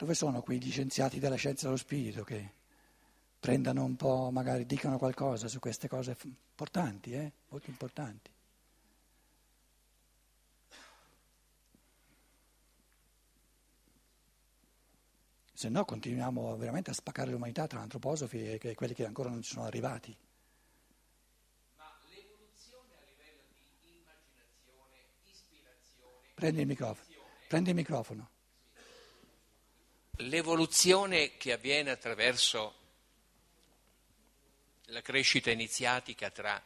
Dove sono qui gli scienziati della scienza dello spirito che prendano un po', magari dicano qualcosa su queste cose importanti, eh? molto importanti? Se no continuiamo veramente a spaccare l'umanità tra antroposofi e quelli che ancora non ci sono arrivati. Ma l'evoluzione a livello di immaginazione, ispirazione... Prendi il microfono. Prendi il microfono. L'evoluzione che avviene attraverso la crescita iniziatica tra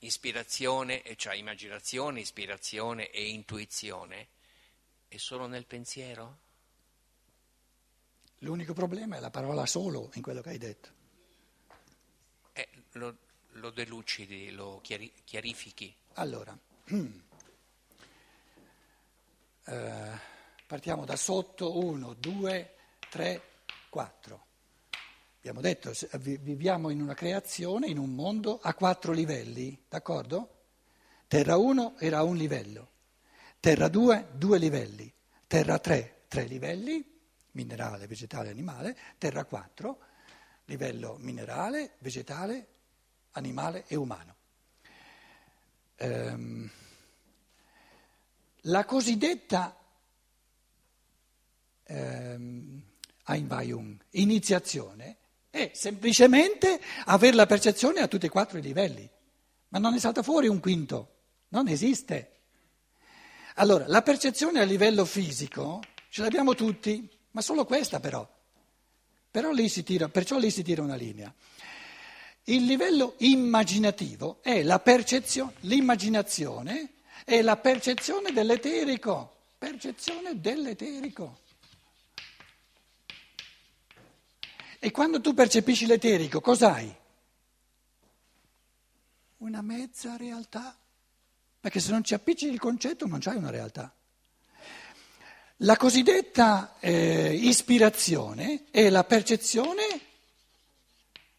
ispirazione, cioè immaginazione, ispirazione e intuizione, è solo nel pensiero? L'unico problema è la parola solo in quello che hai detto. Eh, lo, lo, delucidi, lo chiari, chiarifichi. Allora, eh, partiamo da sotto, 1, 2, 3, 4. Abbiamo detto, viviamo in una creazione, in un mondo a quattro livelli, d'accordo? Terra 1 era un livello, Terra 2, due livelli, Terra 3, tre livelli, minerale, vegetale, animale, terra 4, livello minerale, vegetale, animale e umano. Ehm, la cosiddetta ehm, Einweihung, iniziazione, è semplicemente avere la percezione a tutti e quattro i livelli, ma non ne salta fuori un quinto, non esiste. Allora, la percezione a livello fisico ce l'abbiamo tutti, ma solo questa però. però lì tira, perciò lì si tira una linea. Il livello immaginativo è la percezione, l'immaginazione è la percezione dell'eterico, percezione dell'eterico. E quando tu percepisci l'eterico, cos'hai? Una mezza realtà, perché se non ci appicci il concetto non c'hai una realtà. La cosiddetta eh, ispirazione è la percezione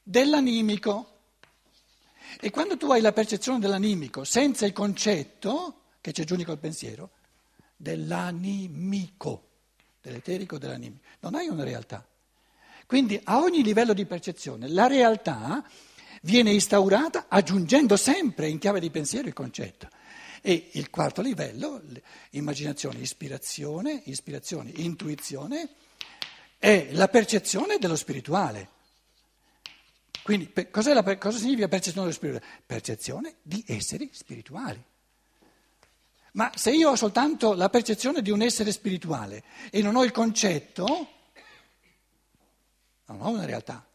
dell'animico. E quando tu hai la percezione dell'animico senza il concetto, che ci aggiungi col pensiero, dell'animico, dell'eterico dell'animico, non hai una realtà. Quindi a ogni livello di percezione la realtà viene instaurata aggiungendo sempre in chiave di pensiero il concetto. E il quarto livello, immaginazione, ispirazione, ispirazione, intuizione, è la percezione dello spirituale. Quindi la, cosa significa percezione dello spirituale? Percezione di esseri spirituali. Ma se io ho soltanto la percezione di un essere spirituale e non ho il concetto, non ho una realtà.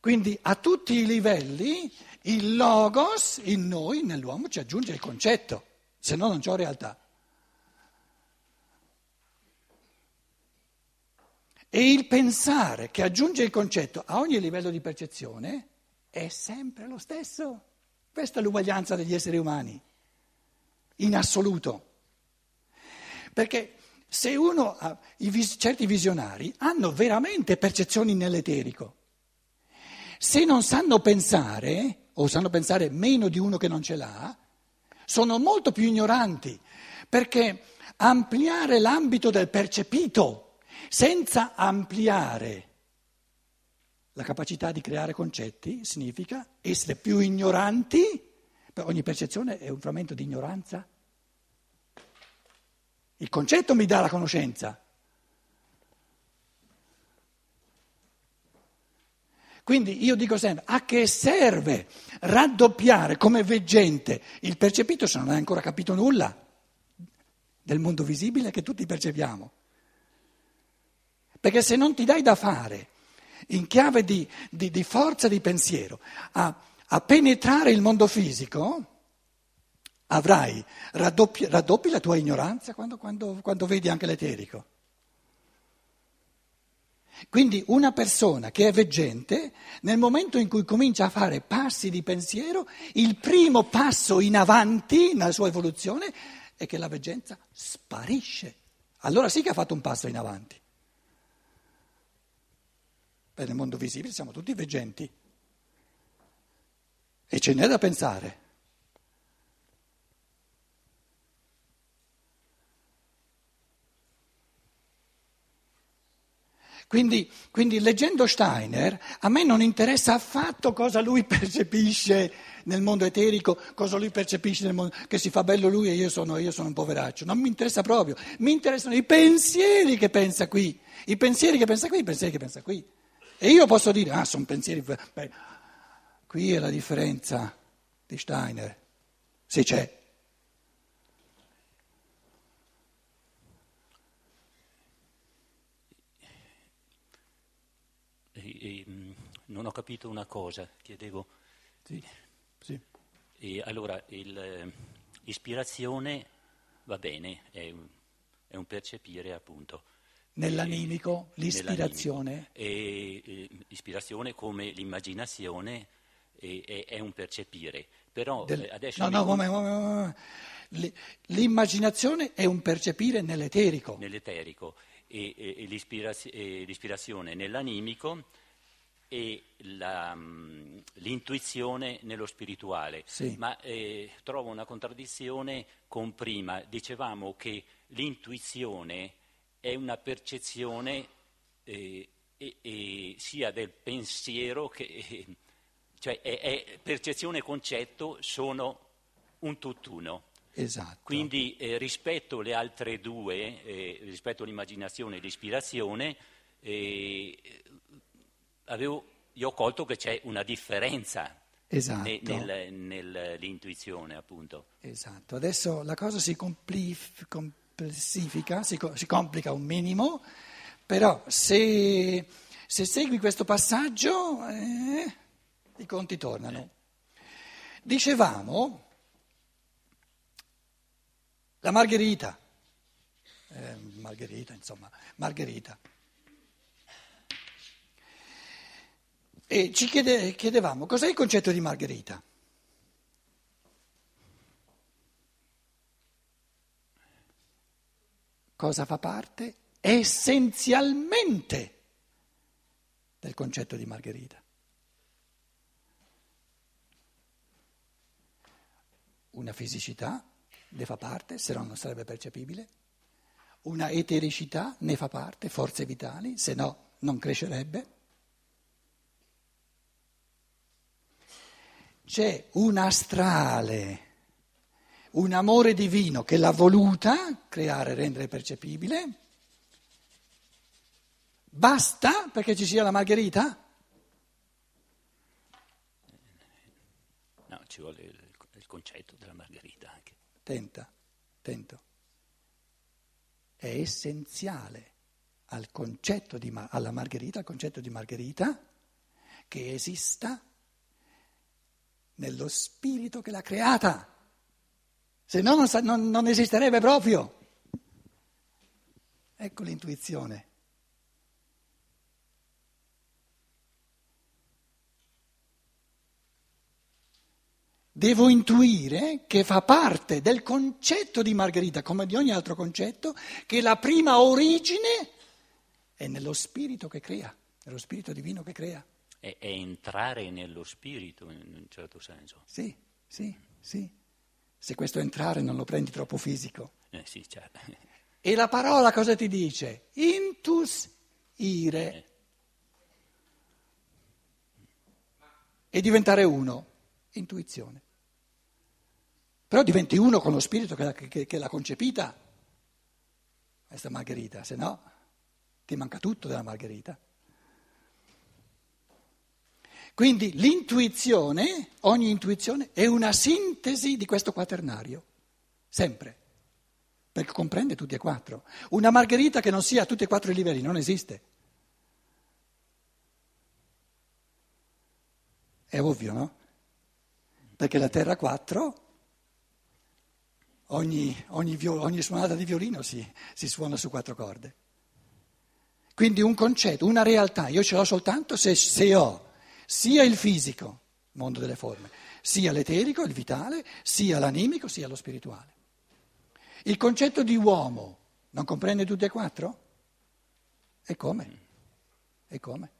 Quindi a tutti i livelli il logos in noi, nell'uomo, ci aggiunge il concetto, se no non c'ho realtà. E il pensare che aggiunge il concetto a ogni livello di percezione è sempre lo stesso. Questa è l'uguaglianza degli esseri umani, in assoluto. Perché se uno ha, vis- certi visionari hanno veramente percezioni nell'eterico, se non sanno pensare, o sanno pensare meno di uno che non ce l'ha, sono molto più ignoranti, perché ampliare l'ambito del percepito senza ampliare la capacità di creare concetti significa essere più ignoranti, ogni percezione è un frammento di ignoranza. Il concetto mi dà la conoscenza. Quindi io dico sempre, a che serve raddoppiare come veggente il percepito se non hai ancora capito nulla del mondo visibile che tutti percepiamo? Perché se non ti dai da fare in chiave di, di, di forza di pensiero a, a, penetrare il mondo fisico, avrai, raddoppi, raddoppi la tua ignoranza quando, quando, quando vedi anche l'eterico. Quindi una persona che è veggente, nel momento in cui comincia a fare passi di pensiero, il primo passo in avanti nella sua evoluzione è che la veggenza sparisce. Allora sì che ha fatto un passo in avanti. Beh, nel mondo visibile siamo tutti veggenti. E ce n'è da pensare. Quindi, quindi, leggendo Steiner a me non interessa affatto cosa lui percepisce nel mondo eterico, cosa lui percepisce nel mondo, che si fa bello lui e io sono, io sono un poveraccio, non mi interessa proprio, mi interessano i pensieri che pensa qui, i pensieri che pensa qui, i pensieri che pensa qui. E io posso dire, ah, sono pensieri, beh, qui è la differenza di Steiner, se c'è. Non ho capito una cosa, chiedevo. Sì, sì. E allora, l'ispirazione eh, va bene, è un, è un percepire appunto. Nell'animico l'ispirazione? l'ispirazione come l'immaginazione è, un percepire. Però Del, eh, adesso... No, no, come, come, come, l'immaginazione è un percepire nell'eterico. Nell'eterico e, e, e l'ispirazione nell'animico e la, mm, l'intuizione nello spirituale. Sì. Ma eh, trovo una contraddizione con prima. Dicevamo che l'intuizione è una percezione eh, e, e sia del pensiero che... Cioè è, è percezione e concetto sono un tutt'uno. Esatto. Quindi eh, rispetto alle altre due, eh, rispetto all'immaginazione e all'ispirazione, eh, avevo, io ho colto che c'è una differenza esatto. ne, nel, nell'intuizione, appunto. Esatto. Adesso la cosa si complif, complessifica, si, si, complica un minimo, però se, se segui questo passaggio eh, i conti tornano. Dicevamo la Margherita, eh, Margherita, insomma, Margherita. E ci chiede, chiedevamo cos'è il concetto di Margherita? Cosa fa parte essenzialmente del concetto di Margherita? Una fisicità ne fa parte, se no non sarebbe percepibile, una etericità ne fa parte, forze vitali, se no non crescerebbe. C'è un astrale, un amore divino che l'ha voluta creare, rendere percepibile. Basta perché ci sia la margherita? No, ci vuole il, il concetto della margherita anche. Tenta, tento. È essenziale al concetto di, alla margherita, al concetto di margherita, che esista nello spirito che l'ha creata, se no non, non, non esisterebbe proprio. Ecco l'intuizione. Devo intuire che fa parte del concetto di Margherita, come di ogni altro concetto, che la prima origine è nello spirito che crea, nello spirito divino che crea è, è entrare nello spirito in un certo senso. Sì, sì, sì. Se questo entrare non lo prendi troppo fisico. Eh, sì, certo. E la parola cosa ti dice? Intus ire. Eh. E diventare uno, intuizione. Però diventi uno con lo spirito che, che, che l'ha concepita, questa Margherita, se no ti manca tutto della Margherita. Quindi l'intuizione, ogni intuizione, è una sintesi di questo quaternario, sempre, perché comprende tutti e quattro. Una margherita che non sia a tutti e quattro i livelli non esiste. È ovvio, no? Perché la terra 4, ogni, ogni, ogni suonata di violino si, si suona su quattro corde. Quindi un concetto, una realtà, io ce l'ho soltanto se, se ho sia il fisico, mondo delle forme, sia l'eterico, il vitale, sia l'animico, sia lo spirituale. Il concetto di uomo non comprende tutte e quattro? E come? E come?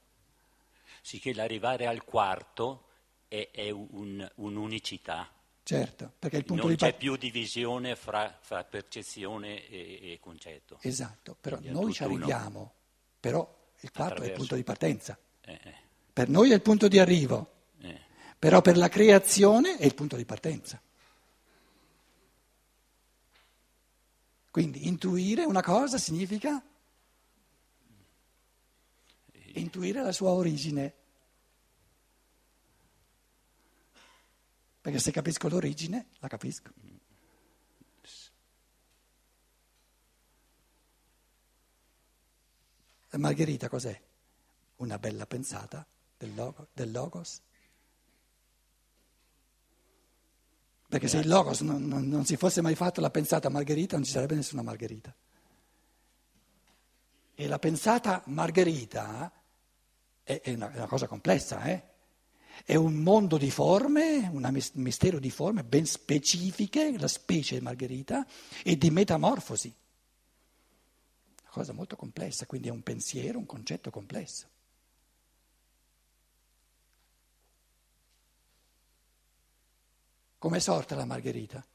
Sì, che l'arrivare al quarto è, è un, un'unicità. Certo, perché il punto non di c'è più divisione fra, fra percezione e, e, concetto. Esatto, però noi ci arriviamo, però il 4 è il Attraverso. punto di partenza. Eh, eh, Per noi è il punto di arrivo, eh. però per la creazione è il punto di partenza. Quindi intuire una cosa significa intuire la sua origine. Perché se capisco l'origine, la capisco. La Margherita cos'è? Una bella pensata del, logo- del Logos? Perché se il Logos non, non- non si fosse mai fatto la pensata Margherita, non ci sarebbe nessuna Margherita. E la pensata Margherita è, è una, è una cosa complessa, eh? È un mondo di forme, un mis- mistero di forme ben specifiche, la specie Margherita, e di metamorfosi. Una cosa molto complessa, quindi è un pensiero, un concetto complesso. Come è sorta la Margherita?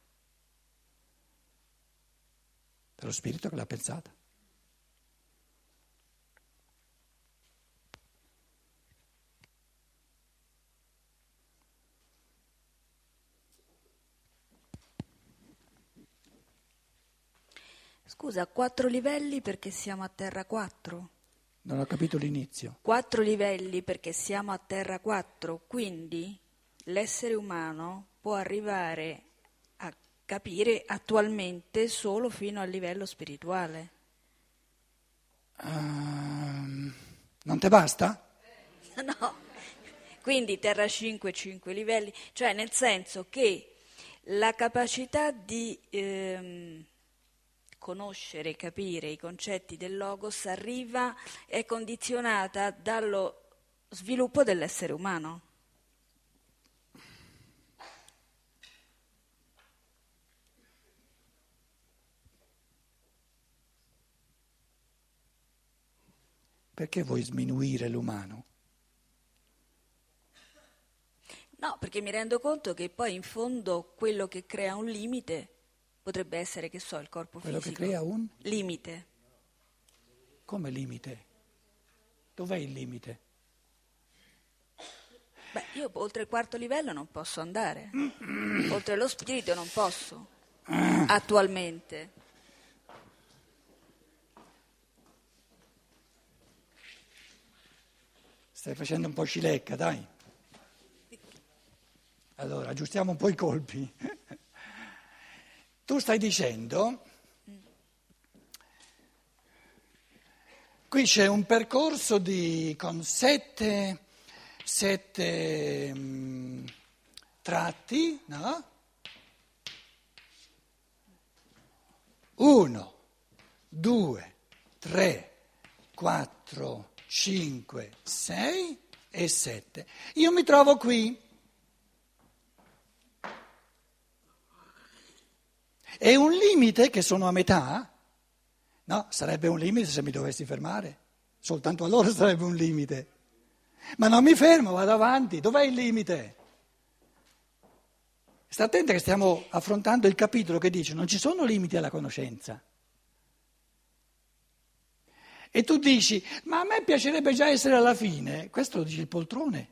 Dallo spirito che l'ha pensata. Scusa, quattro livelli perché siamo a terra 4? Non ho capito l'inizio. Quattro livelli perché siamo a terra 4, quindi l'essere umano può arrivare a capire attualmente solo fino al livello spirituale. Ehm, non te basta? No, quindi terra 5, 5 livelli, cioè nel senso che la capacità di ehm, conoscere, capire i concetti del logos arriva, è condizionata dallo sviluppo dell'essere umano. Perché vuoi sminuire l'umano? No, perché mi rendo conto che poi in fondo quello che crea un limite potrebbe essere, che so, il corpo Quello che fisico. crea un? limite. Come limite? Dov'è il limite? Beh, io oltre il quarto livello non posso andare. oltre lo spirito non posso. Attualmente. Stai facendo un po' cilecca, dai. Allora, aggiustiamo un po' i colpi. Tu stai dicendo, qui c'è un percorso di, con sette, sette mm, tratti, no? Uno, due, tre, quattro, cinque, sei e sette. Io mi trovo qui. È un limite che sono a metà? No, sarebbe un limite se mi dovessi fermare. Soltanto allora sarebbe un limite. Ma non mi fermo, vado avanti. Dov'è il limite? Sta attenta che stiamo affrontando il capitolo che dice non ci sono limiti alla conoscenza. E tu dici, ma a me piacerebbe già essere alla fine. Questo lo dice il poltrone.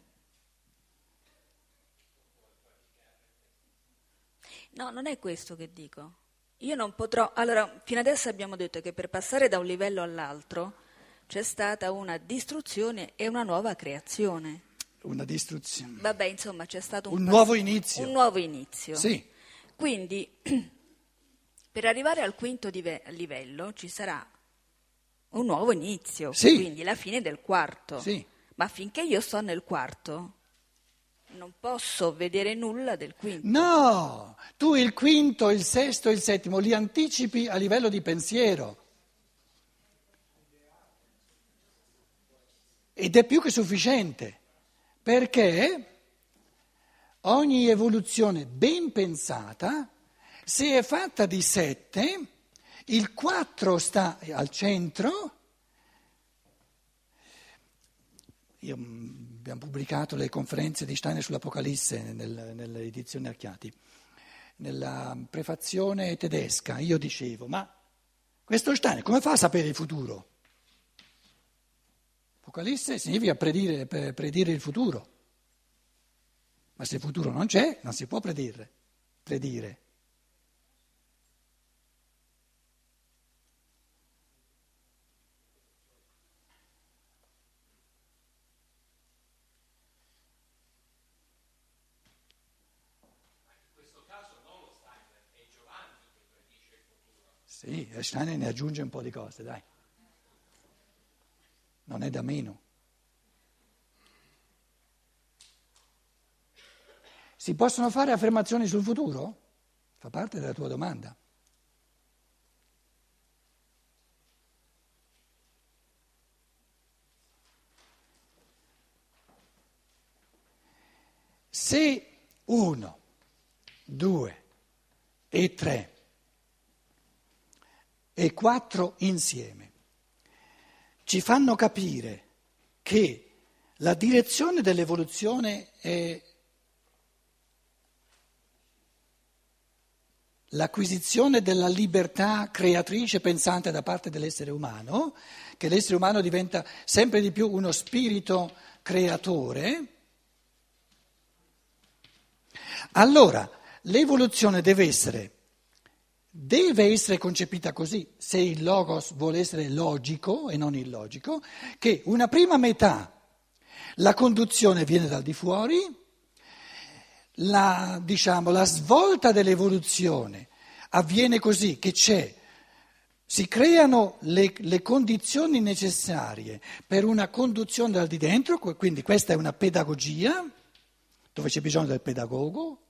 No, non è questo che dico. Io non potrò. Allora, fino adesso abbiamo detto che per passare da un livello all'altro c'è stata una distruzione e una nuova creazione. Una distruzione. Vabbè, insomma, c'è stato un, Un pass- nuovo inizio. Un nuovo inizio. Sì, Quindi, per arrivare al quinto livello ci sarà un nuovo inizio, Sì. quindi la fine del quarto. Sì. Ma finché io sto nel quarto, non posso vedere nulla del quinto. no, tu il quinto, il sesto e il settimo li anticipi a livello di pensiero. Ed è più che sufficiente, perché ogni evoluzione ben pensata, se è fatta di sette, il quattro sta al centro. Io, mh, abbiamo pubblicato le conferenze di Steiner sull'Apocalisse nel- nelle edizioni Archiati. Nella prefazione tedesca io dicevo, ma questo Steiner come fa a sapere il futuro? Apocalisse significa predire, predire il futuro. Ma se il futuro non c'è, non si può predire. predire. Steiner ne aggiunge un po' di cose, dai. Non è da meno. Si possono fare affermazioni sul futuro? Fa parte della tua domanda. Se uno, due e tre e quattro insieme. Ci fanno capire che la direzione dell'evoluzione è l'acquisizione della libertà creatrice pensante da parte dell'essere umano, che l'essere umano diventa sempre di più uno spirito creatore, allora l'evoluzione deve essere, deve essere concepita così, se il logos vuole essere logico e non illogico, che una prima metà la conduzione viene dal di fuori, la, diciamo, la svolta dell'evoluzione avviene così che c'è, si creano le, le, condizioni necessarie per una conduzione dal di dentro, quindi questa è una pedagogia, dove c'è bisogno del pedagogo,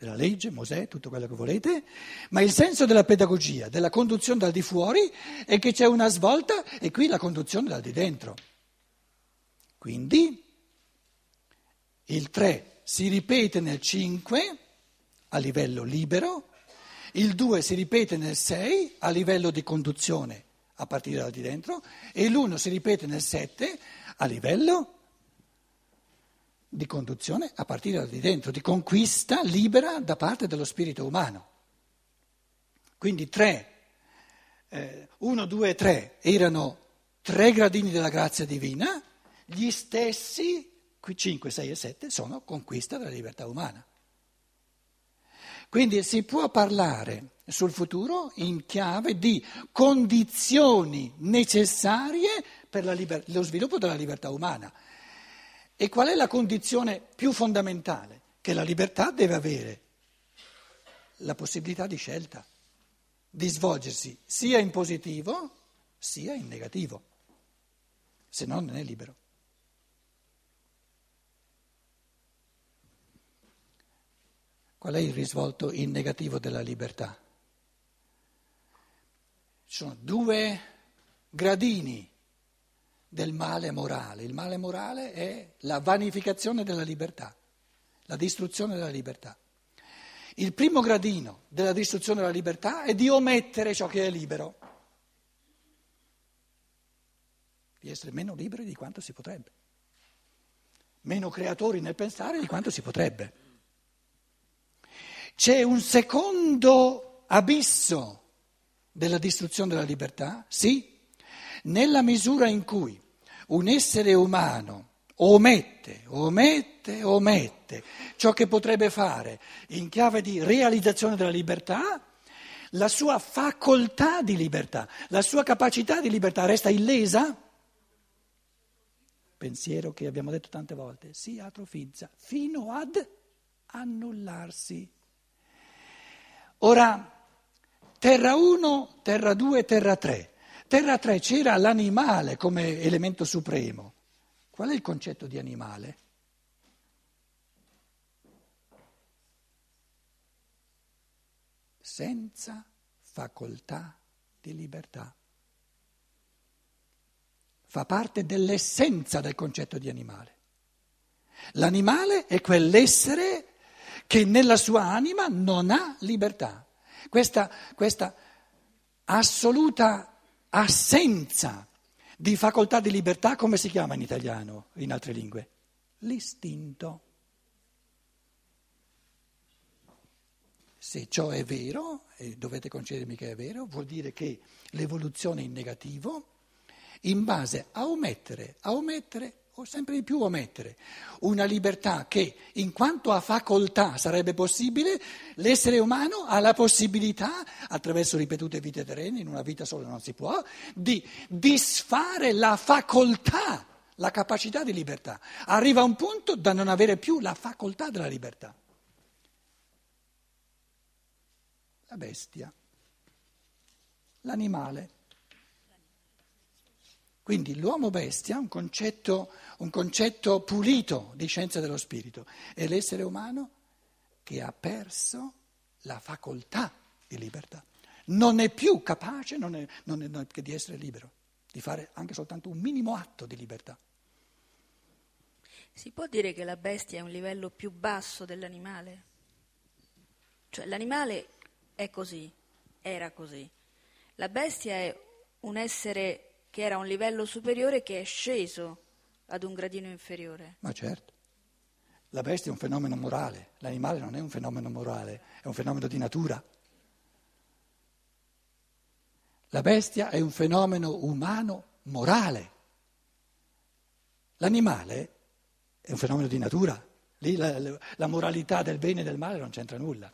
della legge, Mosè, tutto quello che volete, ma il senso della pedagogia, della conduzione dal di fuori, è che c'è una svolta e qui la conduzione dal di dentro. Quindi il 3 si ripete nel 5 a livello libero, il 2 si ripete nel 6 a livello di conduzione a partire da di dentro e l'1 si ripete nel 7 a livello di conduzione a partire da di dentro, di conquista libera da parte dello spirito umano. Quindi 3, 1, 2 e 3 erano tre gradini della grazia divina, gli stessi qui 5, 6 e 7 sono conquista della libertà umana. Quindi si può parlare sul futuro in chiave di condizioni necessarie per liber- lo sviluppo della libertà umana. E qual è la condizione più fondamentale? Che la libertà deve avere la possibilità di scelta, di svolgersi sia in positivo sia in negativo, se no non è libero. Qual è il risvolto in negativo della libertà? Ci sono due gradini del male morale. Il male morale è la vanificazione della libertà, la distruzione della libertà. Il primo gradino della distruzione della libertà è di omettere ciò che è libero, di essere meno liberi di quanto si potrebbe, meno creatori nel pensare di quanto si potrebbe. C'è un secondo abisso della distruzione della libertà? Sì, nella misura in cui un essere umano omette, omette, omette ciò che potrebbe fare in chiave di realizzazione della libertà, la sua facoltà di libertà, la sua capacità di libertà resta illesa? Pensiero che abbiamo detto tante volte, si atrofizza fino ad annullarsi. Ora, terra 1, terra 2, terra 3. Terra 3 c'era l'animale come elemento supremo. Qual è il concetto di animale? Senza facoltà di libertà. Fa parte dell'essenza del concetto di animale. L'animale è quell'essere che nella sua anima non ha libertà. Questa, questa assoluta assenza di facoltà di libertà, come si chiama in italiano, in altre lingue? L'istinto. Se ciò è vero, e dovete concedermi che è vero, vuol dire che l'evoluzione è in negativo in base a omettere, a omettere o sempre di più omettere. Una libertà che, in quanto a facoltà sarebbe possibile, l'essere umano ha la possibilità, attraverso ripetute vite terrene, in una vita sola non si può, di disfare la facoltà, la capacità di libertà. Arriva a un punto da non avere più la facoltà della libertà. La bestia, l'animale. Quindi l'uomo bestia, un concetto, un concetto pulito di scienza dello spirito, è l'essere umano che ha perso la facoltà di libertà. Non è più capace non è, non è, non è, di essere libero, di fare anche soltanto un minimo atto di libertà. Si può dire che la bestia è un livello più basso dell'animale? Cioè l'animale è così, era così. La bestia è un essere che era un livello superiore che è sceso ad un gradino inferiore. Ma certo. La bestia è un fenomeno morale, l'animale non è un fenomeno morale, è un fenomeno di natura. La bestia è un fenomeno umano morale. L'animale è un fenomeno di natura. Lì la, la moralità del bene e del male non c'entra nulla.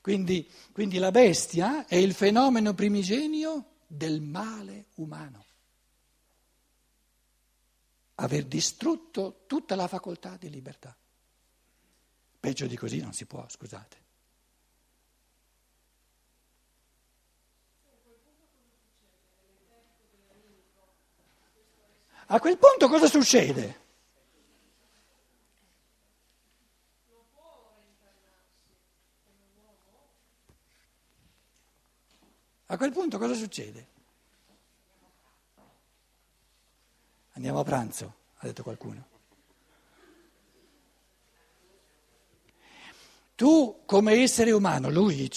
Quindi, quindi la bestia è il fenomeno primigenio del male umano aver distrutto tutta la facoltà di libertà. Peggio di così non si può, scusate. A quel punto cosa succede? A quel punto cosa succede? Andiamo a pranzo, ha detto qualcuno. Tu come essere umano, lui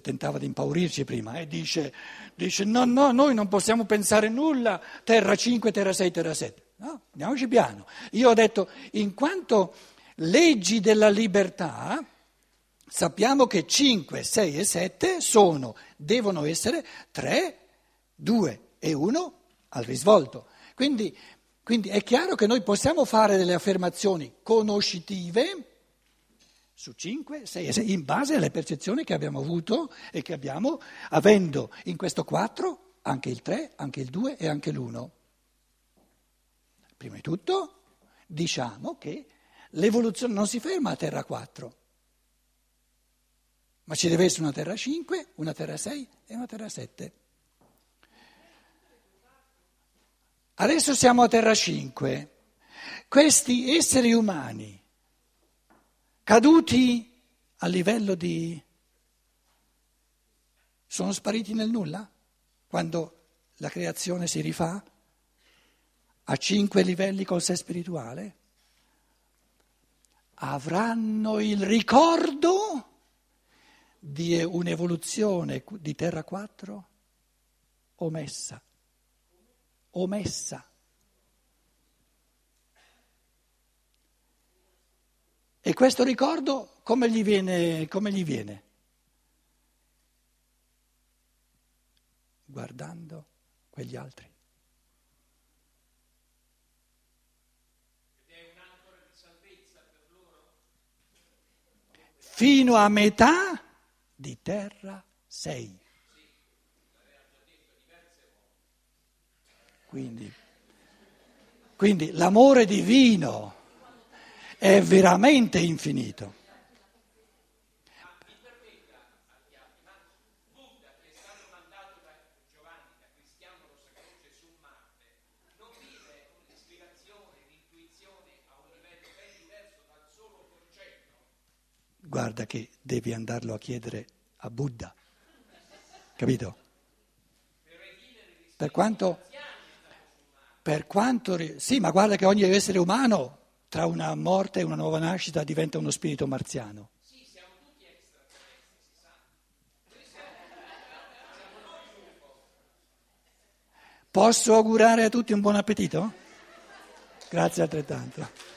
tentava di impaurirci prima e dice, dice no, no, noi non possiamo pensare nulla, terra 5, terra 6, terra 7. No, andiamoci piano. Io ho detto, in quanto leggi della libertà, sappiamo che 5, 6 e 7 sono, devono essere 3, 2 e 1 al risvolto. Quindi quindi è chiaro che noi possiamo fare delle affermazioni conoscitive su 5, 6 e 6, in base alle percezioni che abbiamo avuto e che abbiamo, avendo in questo 4 anche il 3, anche il 2 e anche l'1. Prima di tutto diciamo che l'evoluzione non si ferma a Terra 4, ma ci deve essere una Terra 5, una Terra 6 e una Terra 7. Adesso siamo a Terra 5. Questi esseri umani caduti a livello di... sono spariti nel nulla quando la creazione si rifà a cinque livelli col sé spirituale? Avranno il ricordo di un'evoluzione di Terra 4 omessa omessa. E questo ricordo come gli viene? Come gli viene? Guardando quegli altri. Fino a metà di terra sei. Quindi, quindi l'amore divino è veramente infinito. Guarda che devi andarlo a chiedere a Buddha, capito? Per quanto per quanto... Sì, ma guarda che ogni essere umano, tra una morte e una nuova nascita, diventa uno spirito marziano. Sì, siamo tutti extraterrestri, si sa. Posso augurare a tutti un buon appetito? Grazie altrettanto.